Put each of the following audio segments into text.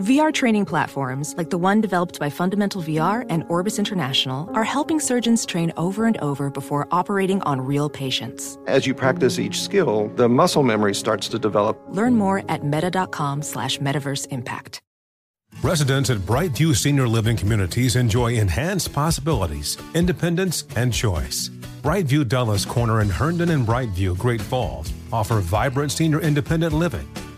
VR training platforms, like the one developed by Fundamental VR and Orbis International, are helping surgeons train over and over before operating on real patients. As you practice each skill, the muscle memory starts to develop. Learn more at meta.com slash metaverse impact. Residents at Brightview Senior Living Communities enjoy enhanced possibilities, independence, and choice. Brightview Dulles Corner in Herndon and Brightview, Great Falls offer vibrant senior independent living,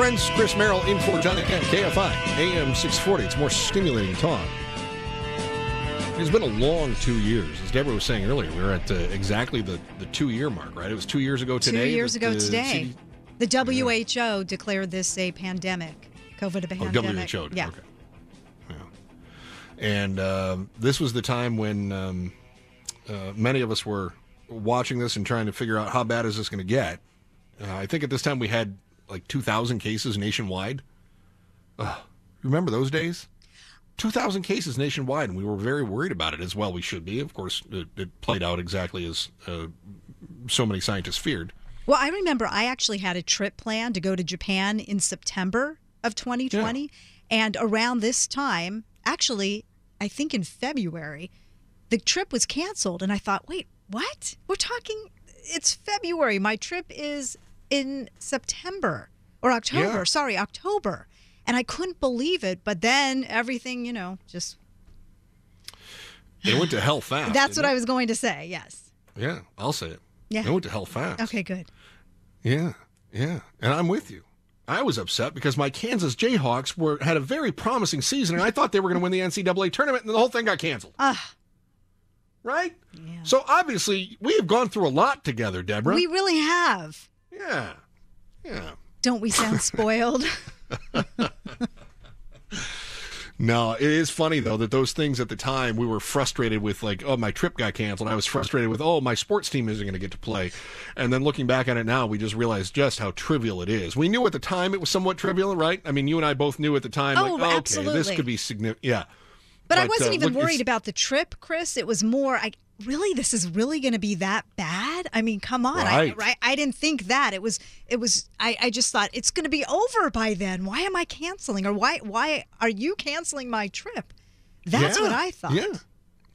Friends, Chris Merrill in for John and Ken, KFI, AM 640. It's more stimulating talk. It's been a long two years. As Deborah was saying earlier, we were at uh, exactly the, the two year mark, right? It was two years ago today. Two years ago the today. CD The WHO declared this a pandemic, COVID a pandemic. Oh, pandemic. WHO. did, Yeah. Okay. Yeah. And um, this was the time when um, uh, many of us were watching this and trying to figure out how bad is this going to get. Uh, I think at this time we had like 2,000 cases nationwide. Ugh. Remember those days? 2,000 cases nationwide, and we were very worried about it as well. We should be. Of course, it, it played out exactly as uh, so many scientists feared. Well, I remember I actually had a trip planned to go to Japan in September of 2020. And around this time, actually, I think in February, the trip was canceled. And I thought, wait, what? We're talking, it's February. My trip is in September or October. Yeah. Sorry, October. And I couldn't believe it. But then everything, you know, just It went to hell fast. that's what didn't I was going to say. Yes. Yeah, I'll say it. Yeah. It went to hell fast. Okay, good. Yeah, yeah, and I'm with you. I was upset because my Kansas Jayhawks were had a very promising season, and I thought they were going to win the NCAA tournament, and the whole thing got canceled. Ah, Right? Yeah. So obviously, we have gone through a lot together, Deborah. we really have. Yeah, yeah. Don't we sound spoiled? No, it is funny though that those things at the time we were frustrated with, like, oh, my trip got canceled. I was frustrated with, oh, my sports team isn't going to get to play. And then looking back at it now, we just realized just how trivial it is. We knew at the time it was somewhat trivial, right? I mean, you and I both knew at the time, Oh, like, okay, this could be significant. Yeah. But, I wasn't uh, even look, worried about the trip, Chris. It was more, I really, this is really going to be that bad. I mean, come on, I, Right. right? I didn't think that. It was, it was. I, I just thought it's going to be over by then. Why am I canceling, or why, why are you canceling my trip? That's Yeah, what I thought. Yeah.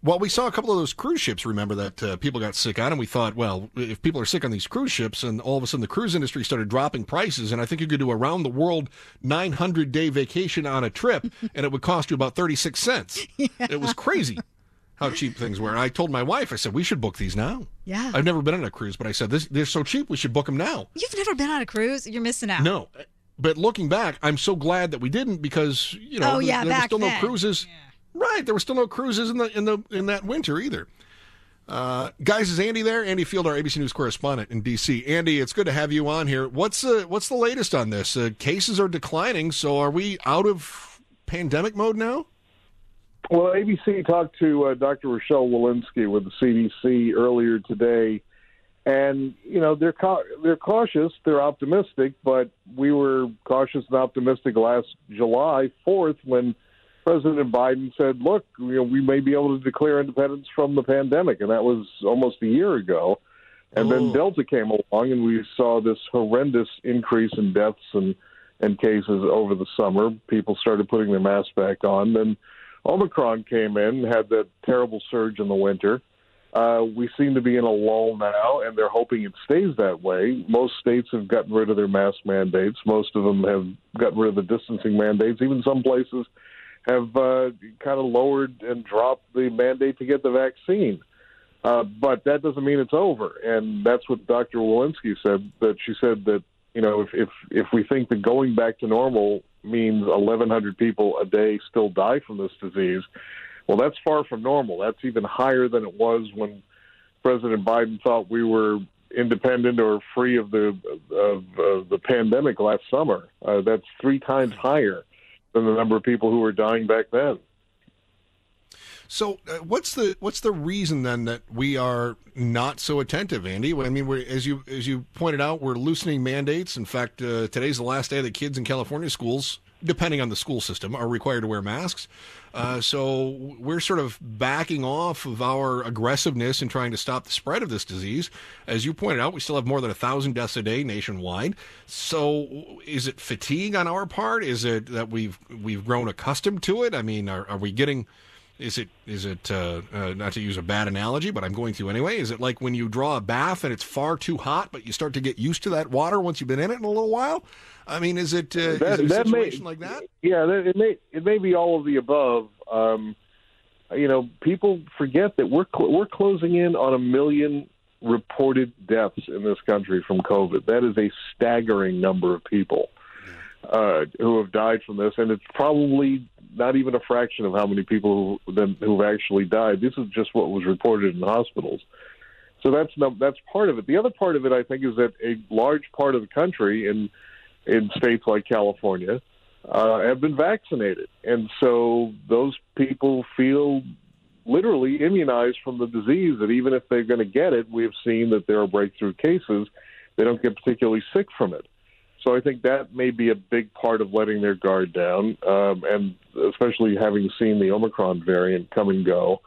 Well, we saw a couple of those cruise ships, remember, that uh, people got sick on, and we thought, well, if people are sick on these cruise ships, and all of a sudden the cruise industry started dropping prices, and I think you could do a round the world 900 day vacation on a trip, and it would cost you about 36 cents. It was crazy how cheap things were. And I told my wife, I said, we should book these now. Yeah. I've never been on a cruise, but I said, this, they're so cheap, we should book them now. You've never been on a cruise. You're missing out. No. But looking back, I'm so glad that we didn't because you know Oh, yeah, there, there were still no then. cruises. Right, there were still no cruises in the in the in that winter either. Uh, guys, is Andy there? Andy Field, our ABC News correspondent in DC. Andy, it's good to have you on here. What's uh, what's the latest on this? Uh, cases are declining, so are we out of pandemic mode now? Well, ABC talked to uh, Dr. Rochelle Walensky with the CDC earlier today, and you know they're cau- they're cautious, they're optimistic, but we were cautious and optimistic last July 4th when President Biden said, "Look, you know, we may be able to declare independence from the pandemic," and that was almost a year ago. And then. Delta came along, and we saw this horrendous increase in deaths and and cases over the summer. People started putting their masks back on. Then Omicron came in, had that terrible surge in the winter. Uh, we seem to be in a lull now, and they're hoping it stays that way. Most states have gotten rid of their mask mandates. Most of them have gotten rid of the distancing mandates. Even some places have uh, kind of lowered and dropped the mandate to get the vaccine. Uh, but that doesn't mean it's over, and that's what Dr. Walensky said. That she said that you know if if if we think that going back to normal means 1,100 people a day still die from this disease, well, that's far from normal. That's even higher than it was when President Biden thought we were independent or free of the of the pandemic last summer. Uh, that's three times higher than the number of people who were dying back then. So, uh, what's the what's the reason then that we are not so attentive, Andy? I mean, as you as you pointed out, we're loosening mandates. In fact, uh, today's the last day that kids in California schools, depending on the school system, are required to wear masks. Uh, so we're sort of backing off of our aggressiveness in trying to stop the spread of this disease. As you pointed out, we still have more than a thousand deaths a day nationwide. So is it fatigue on our part? Is it that we've we've grown accustomed to it? I mean, are, are we getting is it is it uh, uh, not to use a bad analogy, but I'm going to anyway? Is it like when you draw a bath and it's far too hot, but you start to get used to that water once you've been in it in a little while? I mean, is it, uh, that, is it a that situation may, like that? Yeah, it may it may be all of the above. Um, you know, people forget that we're cl- we're closing in on a million reported deaths in this country from COVID. That is a staggering number of people uh, who have died from this, and it's probably not even a fraction of how many people who, who've actually died. This is just what was reported in hospitals. So that's that's part of it. The other part of it, I think, is that a large part of the country in in states like California uh, have been vaccinated, and so those people feel literally immunized from the disease. That even if they're going to get it, we have seen that there are breakthrough cases. They don't get particularly sick from it. So I think that may be a big part of letting their guard down, um, and especially having seen the Omicron variant come and go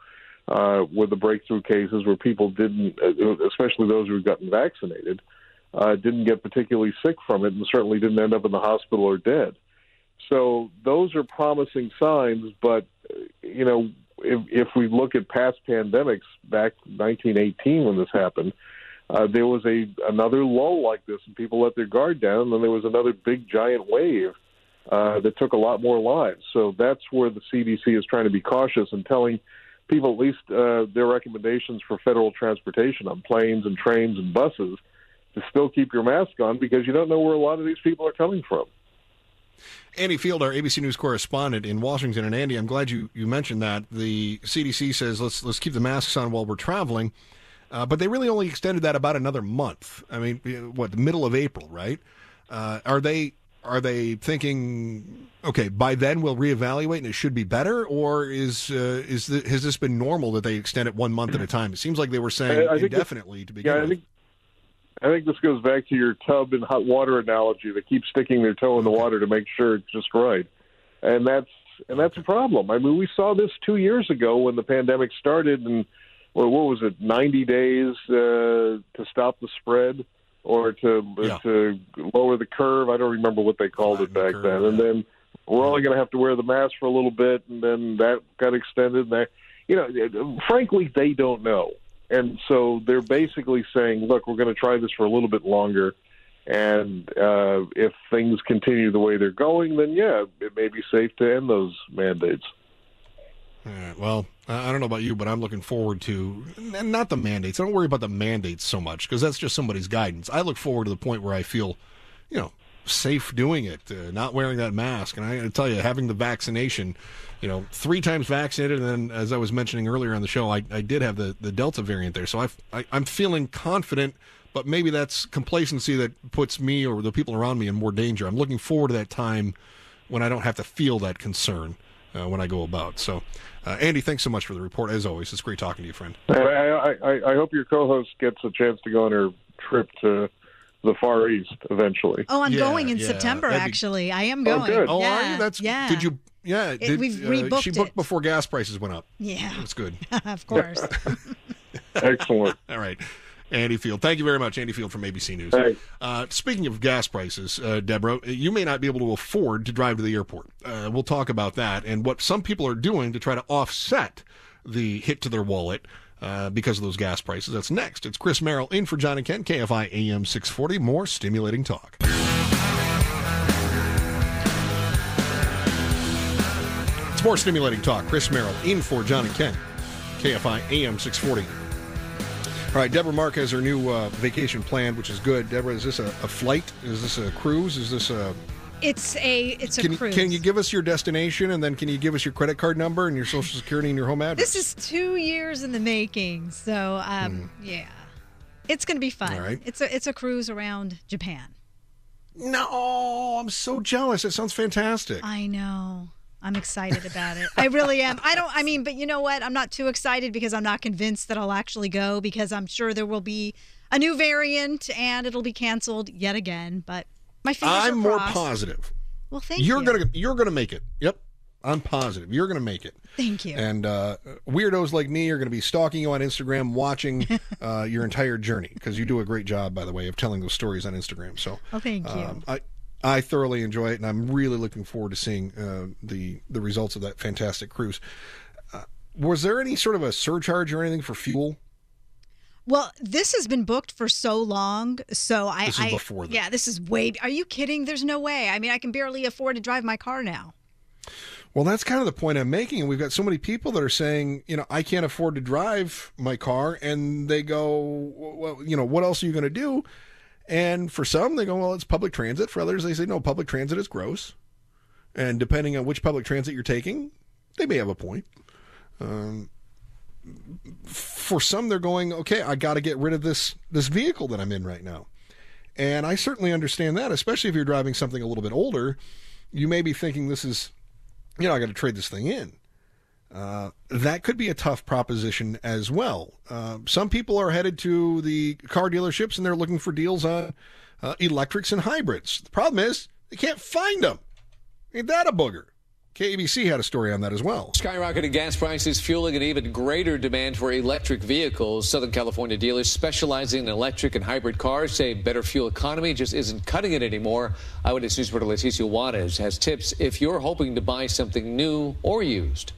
uh, with the breakthrough cases where people didn't, uh, especially those who had gotten vaccinated, uh, didn't get particularly sick from it and certainly didn't end up in the hospital or dead. So those are promising signs, but you know, if, if we look at past pandemics back 1918 when this happened, uh, there was a another lull like this, and people let their guard down. And then there was another big giant wave uh, that took a lot more lives. So that's where the CDC is trying to be cautious and telling people at least uh, their recommendations for federal transportation on planes and trains and buses to still keep your mask on because you don't know where a lot of these people are coming from. Andy Field, our ABC News correspondent in Washington, and Andy, I'm glad you, you mentioned that. The CDC says let's let's keep the masks on while we're traveling. Uh, but they really only extended that about another month. I mean, what the middle of April, right? Uh, are they are they thinking okay by then we'll reevaluate and it should be better, or is uh, is the, has this been normal that they extend it one month at a time? It seems like they were saying I, I indefinitely to begin yeah, with. I think, I think this goes back to your tub and hot water analogy. They keep sticking their toe in the water to make sure it's just right, and that's and that's a problem. I mean, we saw this two years ago when the pandemic started, and well, what was it, 90 days uh, to stop the spread or to yeah. to lower the curve. I don't remember what they called Flatten it back curve, then. Yeah. And then we're only going to have to wear the mask for a little bit, and then that got extended. And they, you know, frankly, they don't know, and so they're basically saying, "Look, we're going to try this for a little bit longer." And uh, if things continue the way they're going, then yeah, it may be safe to end those mandates. Well, I don't know about you, but I'm looking forward to not the mandates. I don't worry about the mandates so much because that's just somebody's guidance. I look forward to the point where I feel, you know, safe doing it, uh, not wearing that mask. And I got to tell you, having the vaccination, you know, three times vaccinated, and then as I was mentioning earlier on the show, I, I did have the, the Delta variant there, so I've, I, I'm feeling confident. But maybe that's complacency that puts me or the people around me in more danger. I'm looking forward to that time when I don't have to feel that concern uh, when I go about. So uh, Andy, thanks so much for the report. As always, it's great talking to you, friend. I, I, I hope your co-host gets a chance to go on her trip to the Far East eventually. Oh, I'm yeah, going in yeah. September. Be... Actually, I am going. Oh, good. Oh, yeah. are you? That's yeah. Did you? Yeah, did, we've rebooked uh, She booked it. before gas prices went up. Yeah, that's good. of course. Excellent. All right. Andy Field. Thank you very much, Andy Field from ABC News. Uh, speaking of gas prices, uh, Deborah, you may not be able to afford to drive to the airport. Uh, we'll talk about that and what some people are doing to try to offset the hit to their wallet. Uh, because of those gas prices. That's next. It's Chris Merrill in for John and Ken, KFI AM 640. More stimulating talk. It's more stimulating talk. Chris Merrill in for John and Ken, KFI AM 640. All right, Deborah Mark has her new uh, vacation planned, which is good. Deborah, is this a, a flight? Is this a cruise? Is this a It's a it's a can, cruise. can you give us your destination and then can you give us your credit card number and your social security and your home address? This is two years in the making, so um, yeah, it's going to be fun. All right. It's a it's a cruise around Japan. no, I'm so jealous. It sounds fantastic. I know. I'm excited about it. I really am. I don't. I mean, but you know what? I'm not too excited because I'm not convinced that I'll actually go because I'm sure there will be a new variant and it'll be canceled yet again. But my fingers I'm are more crossed. positive. Well, thank you're you. gonna you're gonna make it. Yep, I'm positive you're gonna make it. Thank you. And uh, weirdos like me are going to be stalking you on Instagram, watching uh, your entire journey because you do a great job, by the way, of telling those stories on Instagram. So, Oh, thank you. um, I I thoroughly enjoy it, and I'm really looking forward to seeing uh, the the results of that fantastic cruise. Uh, was there any sort of a surcharge or anything for fuel? Well, this has been booked for so long, so I. This is I- before that. Yeah, this is way. Are you kidding? There's no way. I mean, I can barely afford to drive my car now. Well, that's kind of the point I'm making. And we've got so many people that are saying, you know, I can't afford to drive my car. And they go, well, you know, what else are you going to do? And for some, they go, well, it's public transit. For others, they say, no, public transit is gross. And depending on which public transit you're taking, they may have a point. Um, for some, they're going, okay, I got to get rid of this this vehicle that I'm in right now. And I certainly understand that, especially if you're driving something a little bit older. You may be thinking this is you know, I got to trade this thing in. Uh, that could be a tough proposition as well. Uh, some people are headed to the car dealerships and they're looking for deals on uh, electrics and hybrids. The problem is they can't find them. Ain't that a booger? KABC had a story on that as well. Skyrocketing gas prices fueling an even greater demand for electric vehicles. Southern California dealers specializing in electric and hybrid cars say better fuel economy just isn't cutting it anymore. Eyewitness News reporter Leticia Juarez has tips if you're hoping to buy something new or used.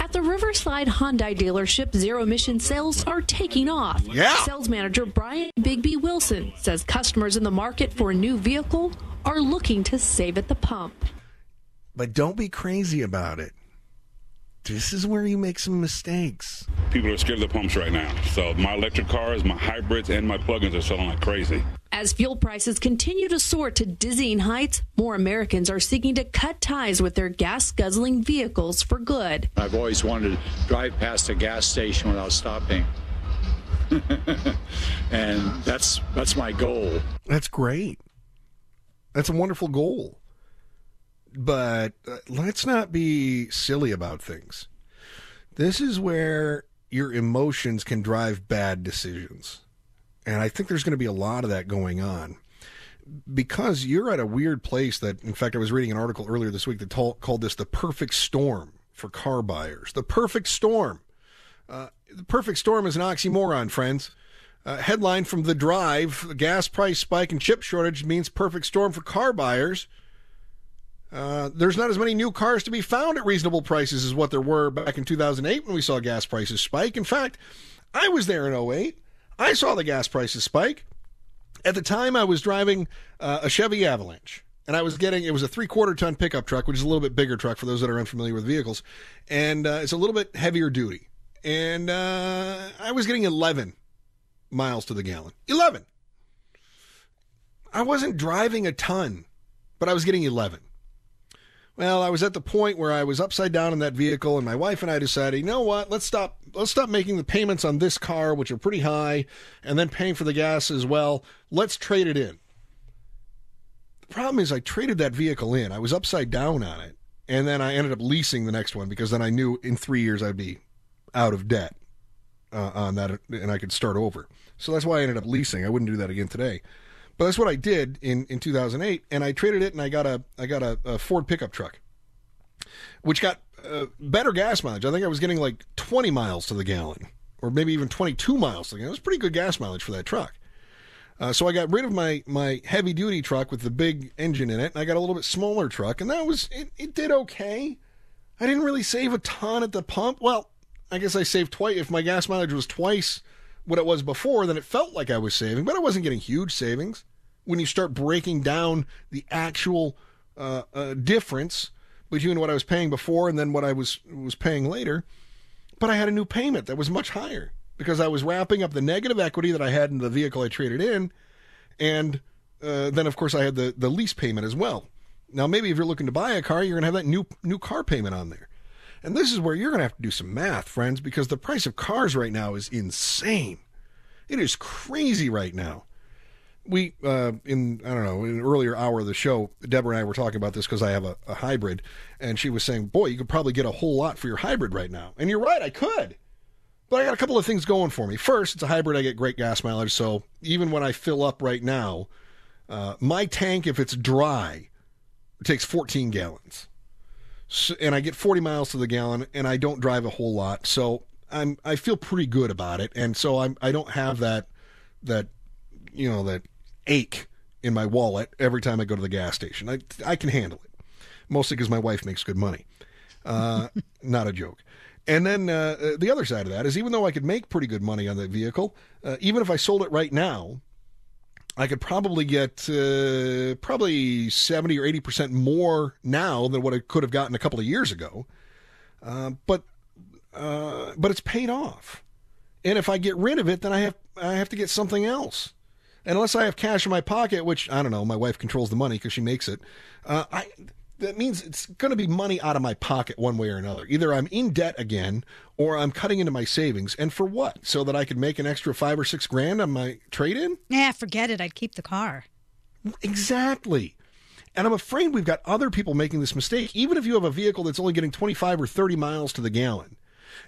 At the Riverside Hyundai dealership, zero emission sales are taking off. Yeah. Sales manager Brian Bigby Wilson says customers in the market for a new vehicle are looking to save at the pump. But don't be crazy about it. This is where you make some mistakes. People are scared of the pumps right now. So my electric cars, my hybrids, and my plugins are selling like crazy. As fuel prices continue to soar to dizzying heights, more Americans are seeking to cut ties with their gas guzzling vehicles for good. I've always wanted to drive past a gas station without stopping. and that's that's my goal. That's great. That's a wonderful goal. But uh, let's not be silly about things. This is where your emotions can drive bad decisions. And I think there's going to be a lot of that going on. Because you're at a weird place that, in fact, I was reading an article earlier this week that tol- called this the perfect storm for car buyers. The perfect storm. Uh, the perfect storm is an oxymoron, friends. Uh, headline from The Drive Gas price spike and chip shortage means perfect storm for car buyers. Uh, there's not as many new cars to be found at reasonable prices as what there were back in 2008 when we saw gas prices spike. In fact, I was there in 08. I saw the gas prices spike. At the time, I was driving uh, a Chevy Avalanche, and I was getting it was a three quarter ton pickup truck, which is a little bit bigger truck for those that are unfamiliar with vehicles, and uh, it's a little bit heavier duty. And uh, I was getting 11 miles to the gallon. 11. I wasn't driving a ton, but I was getting 11. Well, I was at the point where I was upside down in that vehicle, and my wife and I decided, you know what? Let's stop. Let's stop making the payments on this car, which are pretty high, and then paying for the gas as well. Let's trade it in. The problem is, I traded that vehicle in. I was upside down on it, and then I ended up leasing the next one because then I knew in three years I'd be out of debt uh, on that, and I could start over. So that's why I ended up leasing. I wouldn't do that again today. But that's what I did in, in 2008, and I traded it, and I got a I got a, a Ford pickup truck, which got uh, better gas mileage. I think I was getting like 20 miles to the gallon, or maybe even 22 miles to the gallon. It was pretty good gas mileage for that truck. Uh, so I got rid of my my heavy duty truck with the big engine in it, and I got a little bit smaller truck, and that was it, it did okay. I didn't really save a ton at the pump. Well, I guess I saved twice. If my gas mileage was twice what it was before, then it felt like I was saving, but I wasn't getting huge savings. When you start breaking down the actual uh, uh, difference between what I was paying before and then what I was was paying later, but I had a new payment that was much higher because I was wrapping up the negative equity that I had in the vehicle I traded in, and uh, then of course I had the the lease payment as well. Now maybe if you're looking to buy a car, you're to have that new new car payment on there. And this is where you're to have to do some math, friends, because the price of cars right now is insane. It is crazy right now. We, uh, in, I don't know, in an earlier hour of the show, Deborah and I were talking about this because I have a, a hybrid, and she was saying, boy, you could probably get a whole lot for your hybrid right now. And you're right, I could. But I got a couple of things going for me. First, it's a hybrid, I get great gas mileage, so even when I fill up right now, uh, my tank, if it's dry, takes 14 gallons so, and I get 40 miles to the gallon, and I don't drive a whole lot, so I'm I feel pretty good about it, and so I'm I don't have that that you know that ache in my wallet every time I go to the gas station. I I can handle it, mostly because my wife makes good money. Uh, not a joke. And then uh, the other side of that is even though I could make pretty good money on that vehicle, uh, even if I sold it right now, I could probably get uh, probably 70 or 80% more now than what I could have gotten a couple of years ago. Uh, but uh, but it's paid off. And if I get rid of it, then I have I have to get something else. And unless I have cash in my pocket, which I don't know, my wife controls the money because she makes it. Uh, I that means it's going to be money out of my pocket one way or another. Either I'm in debt again or I'm cutting into my savings. And for what? So that I could make an extra five or six grand on my trade in? Yeah, forget it. I'd keep the car. Exactly. And I'm afraid we've got other people making this mistake. Even if you have a vehicle that's only getting 25 or 30 miles to the gallon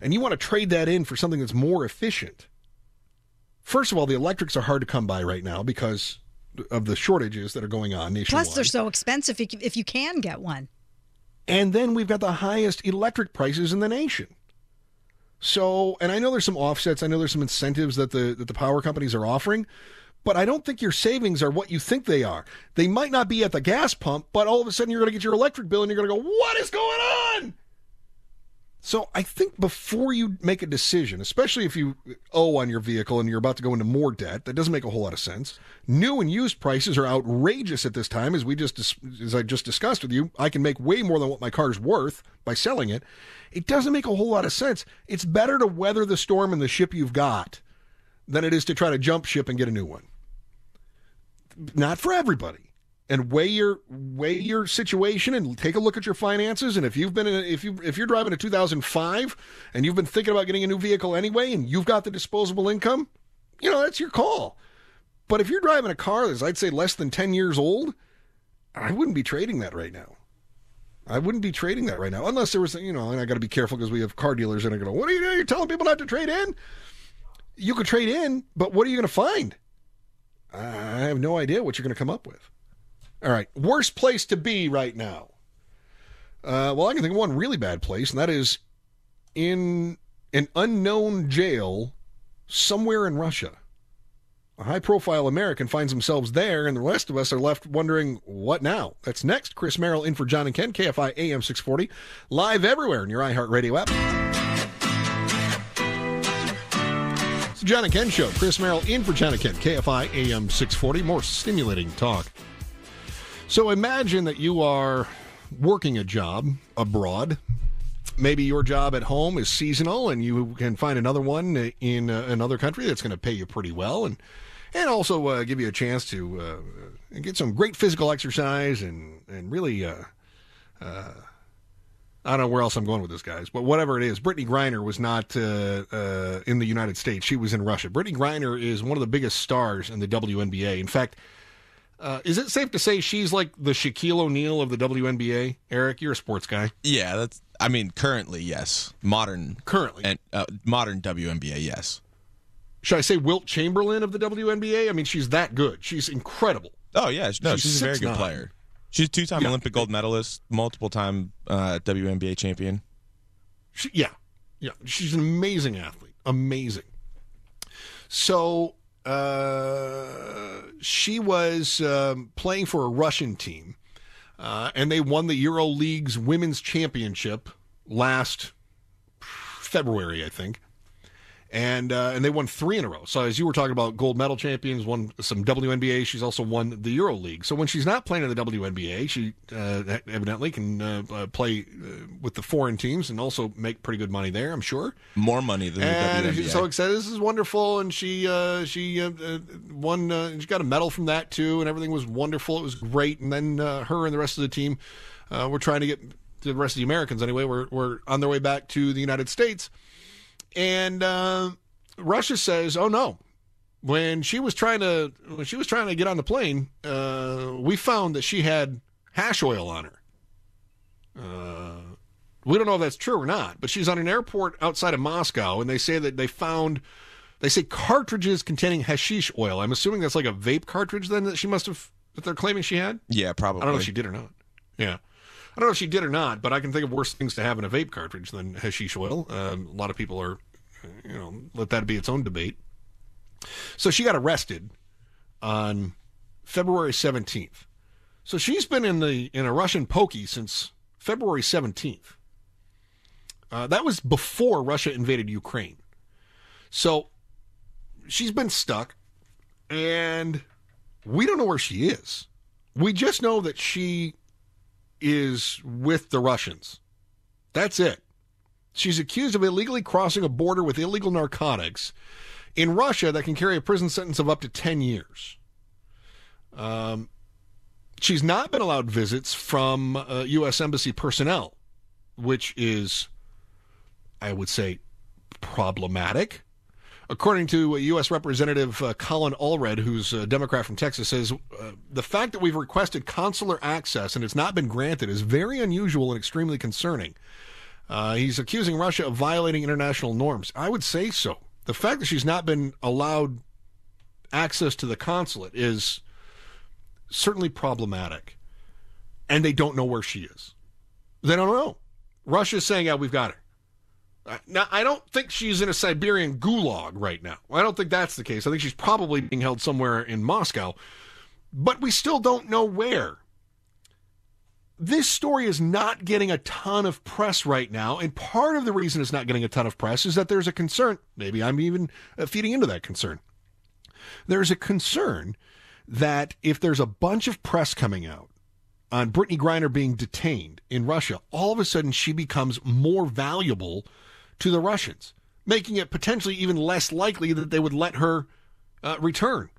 and you want to trade that in for something that's more efficient. First of all, the electrics are hard to come by right now because of the shortages that are going on nationwide. Plus, they're so expensive if you, if you can get one. And then we've got the highest electric prices in the nation. So, and I know there's some offsets. I know there's some incentives that the that the power companies are offering, but I don't think your savings are what you think they are. They might not be at the gas pump, but all of a sudden you're going to get your electric bill and you're going to go, "What is going on?" So I think before you make a decision, especially if you owe on your vehicle and you're about to go into more debt, that doesn't make a whole lot of sense. New and used prices are outrageous at this time, as we just as I just discussed with you. I can make way more than what my car's worth by selling it. It doesn't make a whole lot of sense. It's better to weather the storm in the ship you've got than it is to try to jump ship and get a new one. Not for everybody and weigh your weigh your situation and take a look at your finances. And if you've been in a, if you if you're driving a 2005 and you've been thinking about getting a new vehicle anyway, and you've got the disposable income, you know that's your call. But if you're driving a car that's I'd say less than 10 years old, I wouldn't be trading that right now. I wouldn't be trading that right now unless there was you know, and I got to be careful because we have car dealers are going to what are you doing? You're telling people not to trade in. You could trade in, but what are you going to find? I have no idea what you're going to come up with. All right, worst place to be right now. Uh, well, I can think of one really bad place, and that is in an unknown jail somewhere in Russia. A high profile American finds themselves there, and the rest of us are left wondering, what now? That's next. Chris Merrill in for John and Ken, KFI AM 640, live everywhere in your iHeartRadio app. It's the John and Ken Show. Chris Merrill in for John and Ken, KFI AM 640. More stimulating talk. So imagine that you are working a job abroad. Maybe your job at home is seasonal and you can find another one in uh, another country that's going to pay you pretty well and and also uh, give you a chance to uh, get some great physical exercise and and really uh, uh, I don't know where else I'm going with this, guys, but whatever it is, Brittney Griner was not uh, uh, in the United States. She was in Russia. Brittney Griner is one of the biggest stars in the WNBA. In fact, uh, is it safe to say she's like the Shaquille O'Neal of the WNBA? Eric, you're a sports guy. Yeah, that's. I mean, currently, yes. Modern, currently, and uh, modern WNBA, yes. Should I say Wilt Chamberlain of the WNBA? I mean, she's that good. She's incredible. Oh yeah, no, she's, she's a very good player. She's two-time yeah. Olympic gold medalist, multiple-time uh, WNBA champion. She, yeah, yeah, she's an amazing athlete. Amazing. So uh, she was um, playing for a Russian team, uh, and they won the Euro League's women's championship last February, I think. And uh, and they won three in a row. So as you were talking about gold medal champions, won some WNBA. She's also won the Euro League. So when she's not playing in the WNBA, she uh, evidently can uh, uh, play uh, with the foreign teams and also make pretty good money there. I'm sure more money than and the WNBA. She's so excited. This is wonderful, and she uh, she won. she got a medal from that too, and everything was wonderful. It was great. And then her and the rest of the team were trying to get the rest of the Americans anyway. Were were on their way back to the United States and uh, Russia says, "Oh no." When she was trying to when she was trying to get on the plane, uh, we found that she had hash oil on her. Uh, we don't know if that's true or not, but she's on an airport outside of Moscow, and they say that they found they say cartridges containing hashish oil. I'm assuming that's like a vape cartridge then that she must have that they're claiming she had. Yeah, probably. I don't know if she did or not. Yeah. I don't know if she did or not, but I can think of worse things to have in a vape cartridge than hashish oil. Um, a lot of people are, you know, let that be its own debate. So she got arrested on February 17th. So she's been in the in a Russian pokey since February 17th. Uh, that was before Russia invaded Ukraine. So she's been stuck, and we don't know where she is. We just know that she is with the Russians. That's it. She's accused of illegally crossing a border with illegal narcotics in Russia that can carry a prison sentence of up to 10 years. Um, she's not been allowed visits from uh, U.S. Embassy personnel, which is, I would say, problematic. According to U.S. Representative uh, Colin Allred, who's a Democrat from Texas, says uh, the fact that we've requested consular access and it's not been granted is very unusual and extremely concerning. Uh, he's accusing Russia of violating international norms. I would say so. The fact that she's not been allowed access to the consulate is certainly problematic. And they don't know where she is. They don't know. Russia's saying, yeah, we've got her. Now, I don't think she's in a Siberian gulag right now. I don't think that's the case. I think she's probably being held somewhere in Moscow, but we still don't know where. This story is not getting a ton of press right now, and part of the reason it's not getting a ton of press is that there's a concern. Maybe I'm even uh, feeding into that concern. There's a concern that if there's a bunch of press coming out on Brittney Griner being detained in Russia, all of a sudden she becomes more valuable to the Russians, making it potentially even less likely that they would let her uh, return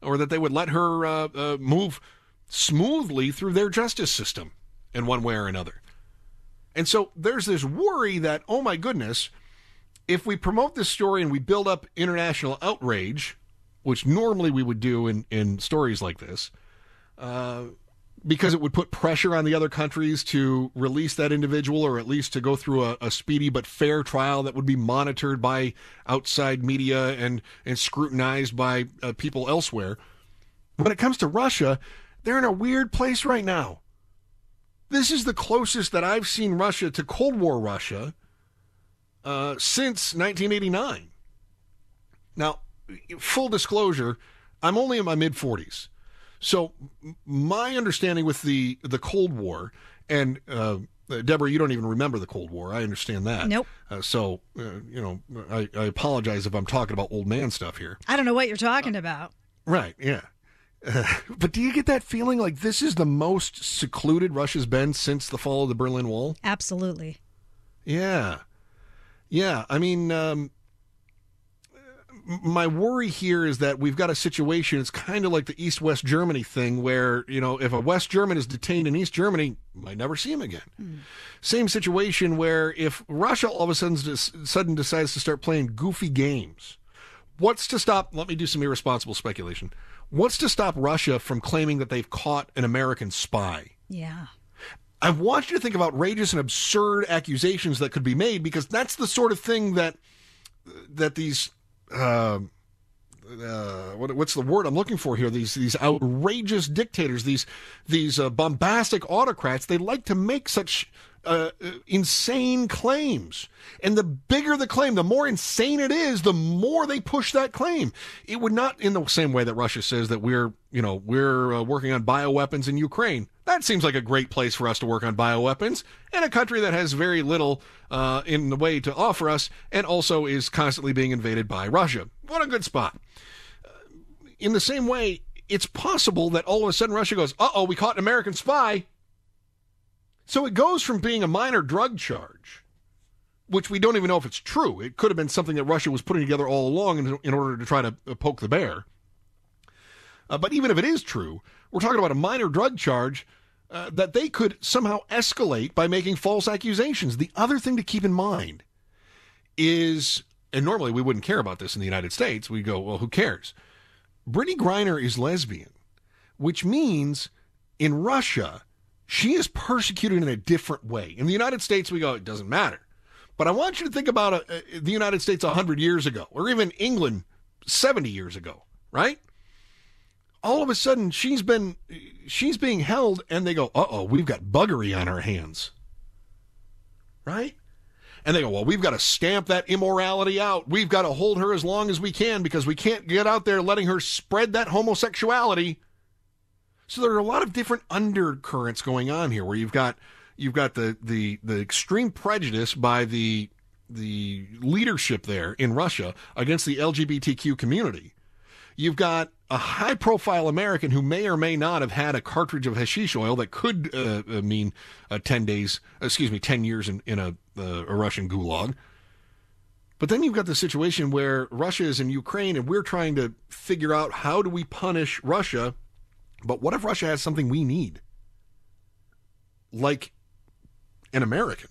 or that they would let her uh, uh, move smoothly through their justice system in one way or another. And so there's this worry that, oh my goodness, if we promote this story and we build up international outrage, which normally we would do in, in stories like this, uh, because it would put pressure on the other countries to release that individual or at least to go through a, a, speedy but fair trial that would be monitored by outside media and, and scrutinized by uh, people elsewhere. When it comes to Russia, they're in a weird place right now. This is the closest that I've seen Russia to Cold War Russia uh, since 1989. Now, full disclosure, I'm only in my mid 40s. So my understanding with the the Cold War and uh, Deborah, you don't even remember the Cold War. I understand that. Nope. Uh, so uh, you know, I, I, apologize if I'm talking about old man stuff here. I don't know what you're talking about. Right. Yeah. but do you get that feeling like this is the most secluded Russia's been since the fall of the Berlin Wall? Absolutely. Yeah. Yeah. I mean, um, my worry here is that we've got a situation. It's kind of like the East West Germany thing, where you know if a West German is detained in East Germany, might never see him again. Mm. Same situation where if Russia all of a sudden, sudden decides to start playing goofy games, what's to stop? Let me do some irresponsible speculation. What's to stop Russia from claiming that they've caught an American spy? Yeah. I want you to think of outrageous and absurd accusations that could be made because that's the sort of thing that that these uh, uh, what, what's the word I'm looking for here? These these outrageous dictators, these these uh, bombastic autocrats. They like to make such uh, insane claims, and the bigger the claim, the more insane it is, the more they push that claim. It would not, in the same way that Russia says that we're you know we're uh, working on bioweapons in Ukraine. That seems like a great place for us to work on bioweapons in a country that has very little uh, in the way to offer us and also is constantly being invaded by Russia. What a good spot. Uh, in the same way, it's possible that all of a sudden Russia goes, uh oh, we caught an American spy. So it goes from being a minor drug charge, which we don't even know if it's true. It could have been something that Russia was putting together all along in, in order to try to uh, poke the bear. Uh, but even if it is true, we're talking about a minor drug charge uh, that they could somehow escalate by making false accusations. The other thing to keep in mind is, and normally we wouldn't care about this in the United States, we go, well, who cares? Brittney Griner is lesbian, which means in Russia, she is persecuted in a different way. In the United States, we go, it doesn't matter. But I want you to think about uh, the United States 100 years ago, or even England 70 years ago, right? all of a sudden she's been she's being held and they go uh-oh we've got buggery on our hands right and they go well we've got to stamp that immorality out we've got to hold her as long as we can because we can't get out there letting her spread that homosexuality so there are a lot of different undercurrents going on here where you've got you've got the the the extreme prejudice by the the leadership there in Russia against the LGBTQ community You've got a high profile American who may or may not have had a cartridge of hashish oil that could uh, uh mean uh, 10 days, excuse me, 10 years in, in a, uh, a Russian gulag. But then you've got the situation where Russia is in Ukraine and we're trying to figure out how do we punish Russia. But what if Russia has something we need? Like an American.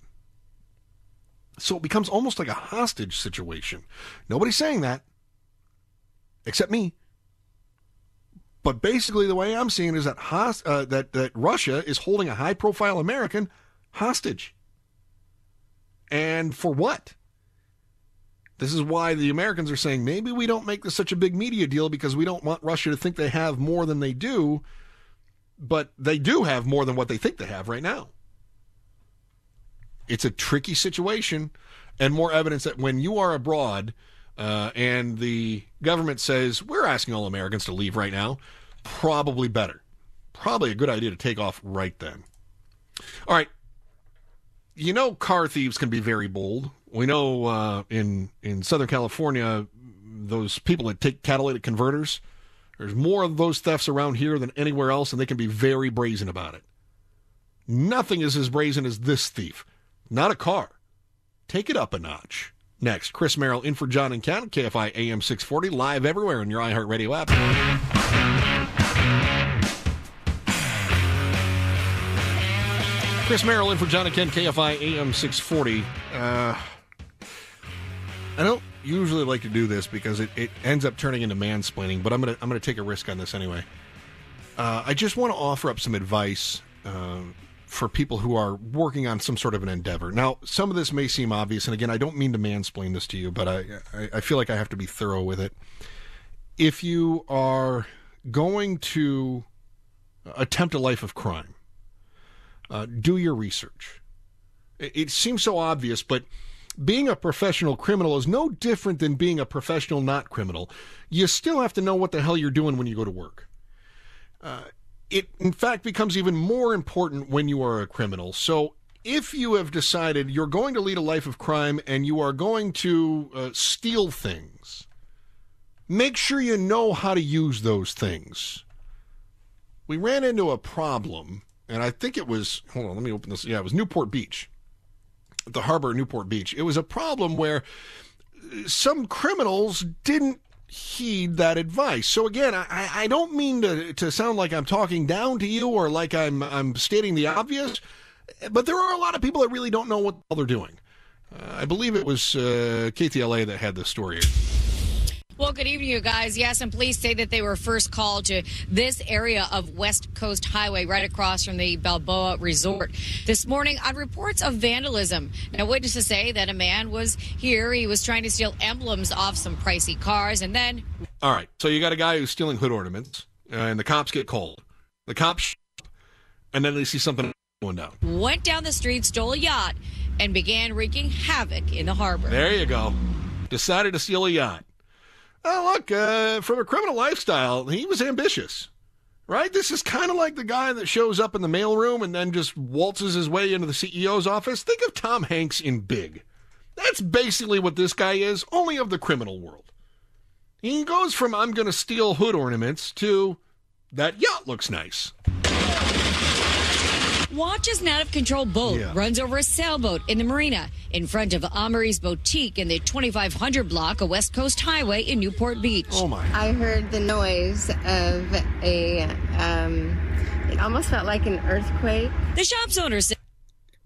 So it becomes almost like a hostage situation. Nobody's saying that except me. But basically, the way I'm seeing it is that host, uh, that that Russia is holding a high-profile American hostage, and for what? This is why the Americans are saying maybe we don't make this such a big media deal because we don't want Russia to think they have more than they do, but they do have more than what they think they have right now. It's a tricky situation, and more evidence that when you are abroad uh, and the government says we're asking all Americans to leave right now, probably better. Probably a good idea to take off right then. All right. You know, car thieves can be very bold. We know uh, in in Southern California, those people that take catalytic converters. There's more of those thefts around here than anywhere else, and they can be very brazen about it. Nothing is as brazen as this thief. Not a car. Take it up a notch. Next, Chris Merrill in for John and Ken, KFI AM 640, live everywhere on your iHeartRadio app. Chris Merrill in for John and Ken, KFI AM 640. Uh, I don't usually like to do this because it, it ends up turning into mansplaining, but I'm gonna I'm gonna take a risk on this anyway. Uh, I just want to offer up some advice uh, for people who are working on some sort of an endeavor. Now, some of this may seem obvious, and again, I don't mean to mansplain this to you, but I, I, I feel like I have to be thorough with it. If you are going to attempt a life of crime, uh, do your research. It, it seems so obvious, but being a professional criminal is no different than being a professional not criminal. You still have to know what the hell you're doing when you go to work. Uh, it in fact becomes even more important when you are a criminal. So if you have decided you're going to lead a life of crime and you are going to uh, steal things, make sure you know how to use those things. We ran into a problem, and I think it was, hold on, let me open this. Yeah, it was Newport Beach, the harbor Newport Beach. It was a problem where some criminals didn't heed that advice. So again, I, I don't mean to, to sound like I'm talking down to you or like I'm I'm stating the obvious, but there are a lot of people that really don't know what they're doing. Uh, I believe it was uh, KTLA that had this story. Well, good evening, you guys. Yes, and police say that they were first called to this area of West Coast Highway, right across from the Balboa Resort, this morning on reports of vandalism. Now, witnesses say that a man was here. He was trying to steal emblems off some pricey cars, and then. All right, so you got a guy who's stealing hood ornaments, uh, and the cops get called. The cops, and then they see something going down. Went down the street, stole a yacht, and began wreaking havoc in the harbor. There you go. Decided to steal a yacht. Oh, look, uh, from a criminal lifestyle, he was ambitious. Right? This is kind of like the guy that shows up in the mailroom and then just waltzes his way into the CEO's office. Think of Tom Hanks in Big. That's basically what this guy is, only of the criminal world. He goes from I'm going to steal hood ornaments to that yacht looks nice. Watches an out of control boat Yeah. runs over a sailboat in the marina in front of Amory's Boutique in the 2500 block of West Coast Highway in Newport Beach. Oh my. I heard the noise of a, um, it almost felt like an earthquake. The shop's owner said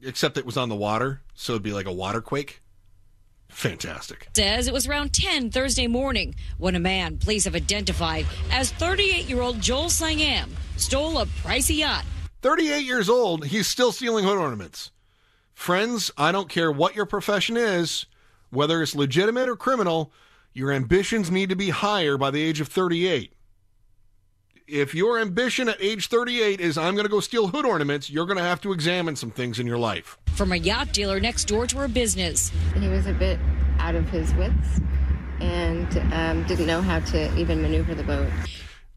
Except it was on the water, so it'd be like a water quake. Fantastic. says it was around 10 Thursday morning when a man police have identified as 38 year old Joel Sangam stole a pricey yacht 38 years old, he's still stealing hood ornaments. Friends, I don't care what your profession is, whether it's legitimate or criminal, your ambitions need to be higher by the age of 38. If your ambition at age 38 is, I'm going to go steal hood ornaments, you're going to have to examine some things in your life. from a yacht dealer next door to her business. He was a bit out of his wits and um, didn't know how to even maneuver the boat.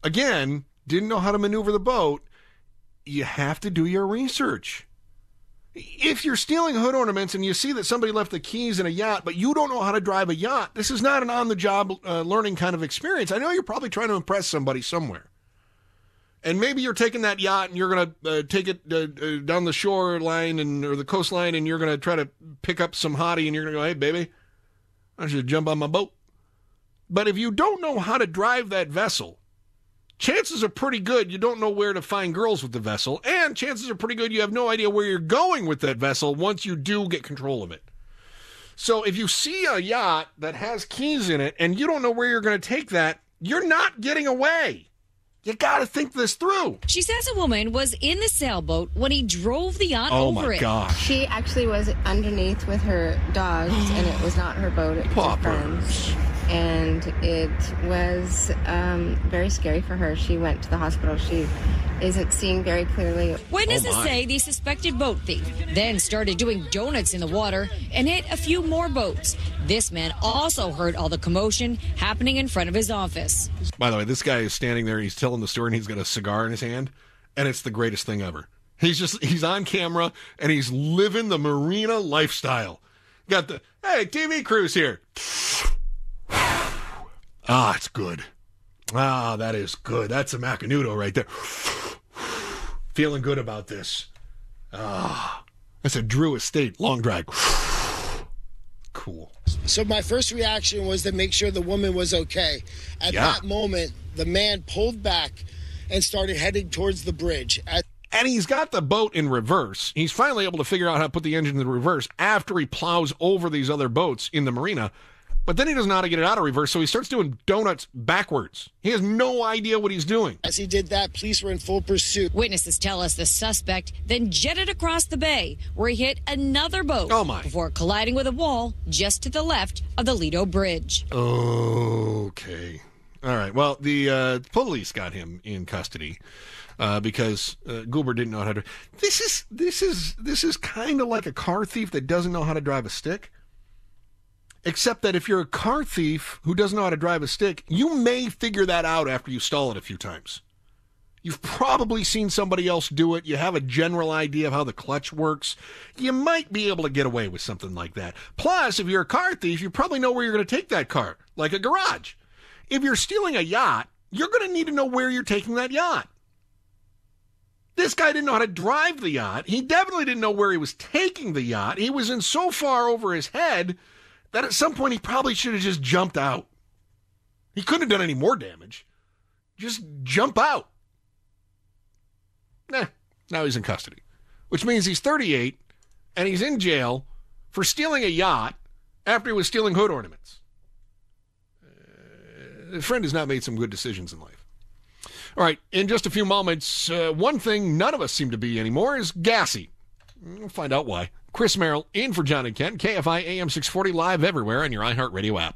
Again, didn't know how to maneuver the boat. You have to do your research. If you're stealing hood ornaments and you see that somebody left the keys in a yacht, but you don't know how to drive a yacht, this is not an on the job uh, learning kind of experience. I know you're probably trying to impress somebody somewhere. And maybe you're taking that yacht and you're going to uh, take it uh, uh, down the shoreline and or the coastline and you're going to try to pick up some hottie and you're going to go, hey, baby, I should jump on my boat. But if you don't know how to drive that vessel, chances are pretty good you don't know where to find girls with the vessel, and chances are pretty good you have no idea where you're going with that vessel once you do get control of it. So if you see a yacht that has keys in it and you don't know where you're going to take that, you're not getting away. You got to think this through. She says a woman was in the sailboat when he drove the yacht Oh over my it. gosh. She actually was underneath with her dogs, and it was not her boat, it was her friend's. And it was um, very scary for her. She went to the hospital. She isn't seeing very clearly. Witnesses Oh, say the suspected boat thief then started doing donuts in the water and hit a few more boats. This man also heard all the commotion happening in front of his office. By the way, this guy is standing there. He's telling the story, and he's got a cigar in his hand, and it's the greatest thing ever. He's just he's on camera and he's living the marina lifestyle. Got the hey TV crews here. Ah, it's good. Ah, that is good. That's a Macanudo right there. Feeling good about this. Ah, that's a Drew Estate long drag. Cool. So my first reaction was to make sure the woman was okay. At Yeah. that moment, the man pulled back and started heading towards the bridge. At- and he's got the boat in reverse. He's finally able to figure out how to put the engine in reverse after he plows over these other boats in the marina. But then he doesn't know how to get it out of reverse, so he starts doing donuts backwards. He has no idea what he's doing. As he did that, police were in full pursuit. Witnesses tell us the suspect then jetted across the bay where he hit another boat Oh, my. before colliding with a wall just to the left of the Lido Bridge. Okay. All right. Well, the uh, police got him in custody uh, because uh, Goober didn't know how to. This is this is this is kind of like a car thief that doesn't know how to drive a stick. Except that if you're a car thief who doesn't know how to drive a stick, you may figure that out after you stall it a few times. You've probably seen somebody else do it. You have a general idea of how the clutch works. You might be able to get away with something like that. Plus, if you're a car thief, you probably know where you're going to take that car, like a garage. If you're stealing a yacht, you're going to need to know where you're taking that yacht. This guy didn't know how to drive the yacht. He definitely didn't know where he was taking the yacht. He was in so far over his head that at some point he probably should have just jumped out. He couldn't have done any more damage. Just jump out. Nah, now he's in custody, which means he's 38 and he's in jail for stealing a yacht after he was stealing hood ornaments. Uh, the friend has not made some good decisions in life. All right, in just a few moments, uh, one thing none of us seem to be anymore is gassy. We'll find out why. Chris Merrill in for John and Ken, KFI AM 640 live everywhere on your iHeartRadio app.